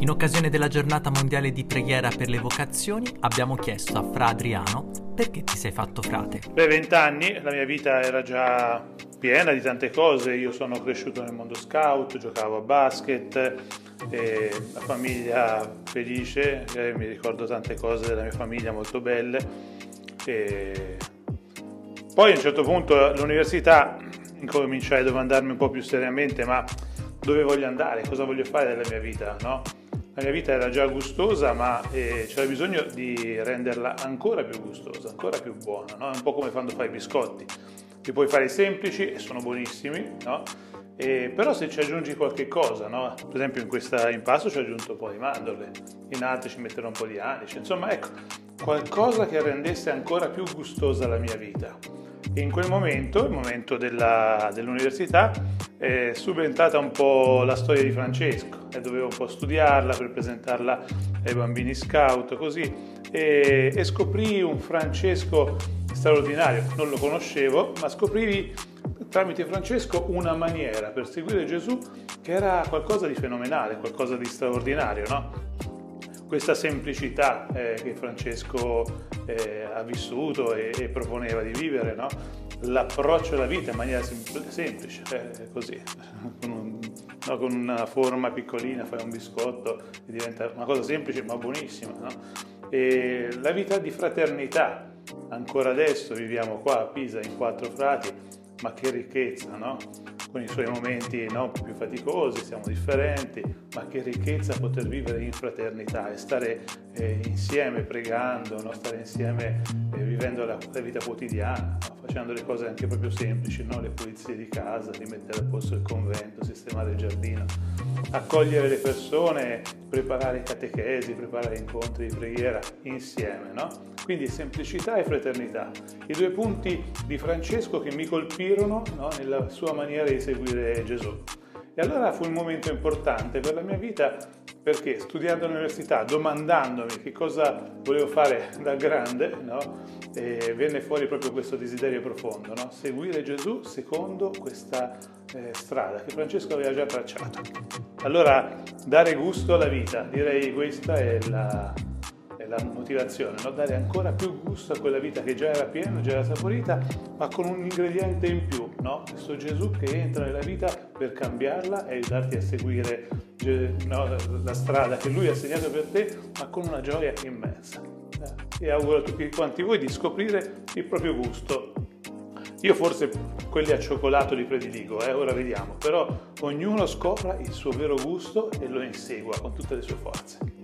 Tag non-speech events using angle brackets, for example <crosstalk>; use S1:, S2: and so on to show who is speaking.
S1: In occasione della giornata mondiale di preghiera per le vocazioni abbiamo chiesto a Fra Adriano perché ti sei fatto frate.
S2: Beh, vent'anni, la mia vita era già piena di tante cose, io sono cresciuto nel mondo scout, giocavo a basket, la famiglia felice, eh, mi ricordo tante cose della mia famiglia molto belle. E poi a un certo punto all'università incominciai a domandarmi un po' più seriamente ma dove voglio andare, cosa voglio fare della mia vita, no? La mia vita era già gustosa, ma eh, c'era bisogno di renderla ancora più gustosa, ancora più buona, no? È un po' come quando fai i biscotti. Li puoi fare semplici e sono buonissimi, no? E, però se ci aggiungi qualche cosa, no? per esempio in questo impasto ci ho aggiunto un po' di mandorle, in altri ci metterò un po' di anice, insomma ecco, qualcosa che rendesse ancora più gustosa la mia vita. E in quel momento, il momento della, dell'università, è subentrata un po' la storia di Francesco. E dovevo un po' studiarla per presentarla ai bambini scout, così, e, e scoprì un Francesco straordinario, non lo conoscevo, ma scoprivi tramite Francesco una maniera per seguire Gesù che era qualcosa di fenomenale, qualcosa di straordinario, no? Questa semplicità eh, che Francesco eh, ha vissuto e, e, proponeva di vivere, no? l'approccio alla vita in maniera sem- semplice, eh, così, <laughs> con, un, no? con, una forma piccolina fai un biscotto e diventa una cosa semplice ma buonissima. No? E la vita di fraternità, ancora adesso viviamo qua a Pisa in quattro frati, ma che ricchezza, no? con i suoi momenti no, più faticosi, siamo differenti, ma che ricchezza poter vivere in fraternità e stare eh, insieme pregando, no? stare insieme eh, vivendo la, la, vita quotidiana, no? facendo le cose anche proprio semplici, le pulizie di casa, rimettere a posto il convento, sistemare il giardino, accogliere le persone, preparare catechesi, preparare incontri di preghiera insieme. Quindi semplicità e fraternità, i due punti di Francesco che mi colpirono nella sua maniera di seguire Gesù. E allora fu un momento importante per la mia vita perché studiando all'università, domandandomi che cosa volevo fare <laughs> da grande, no? venne fuori proprio questo desiderio profondo, no? seguire Gesù secondo questa eh, strada che Francesco aveva già tracciato. Allora, dare gusto alla vita, direi questa è la, la motivazione, no? dare ancora più gusto a quella vita che già era piena, già era saporita, ma con un ingrediente in più, no? questo Gesù che entra nella vita per cambiarla e aiutarti a seguire no, la strada che Lui ha segnato per te, ma con una gioia immensa. E auguro a tutti quanti voi di scoprire il proprio gusto. Io forse quelli a cioccolato li prediligo, eh? ora vediamo, però ognuno scopra il suo vero gusto e lo insegua con tutte le sue forze.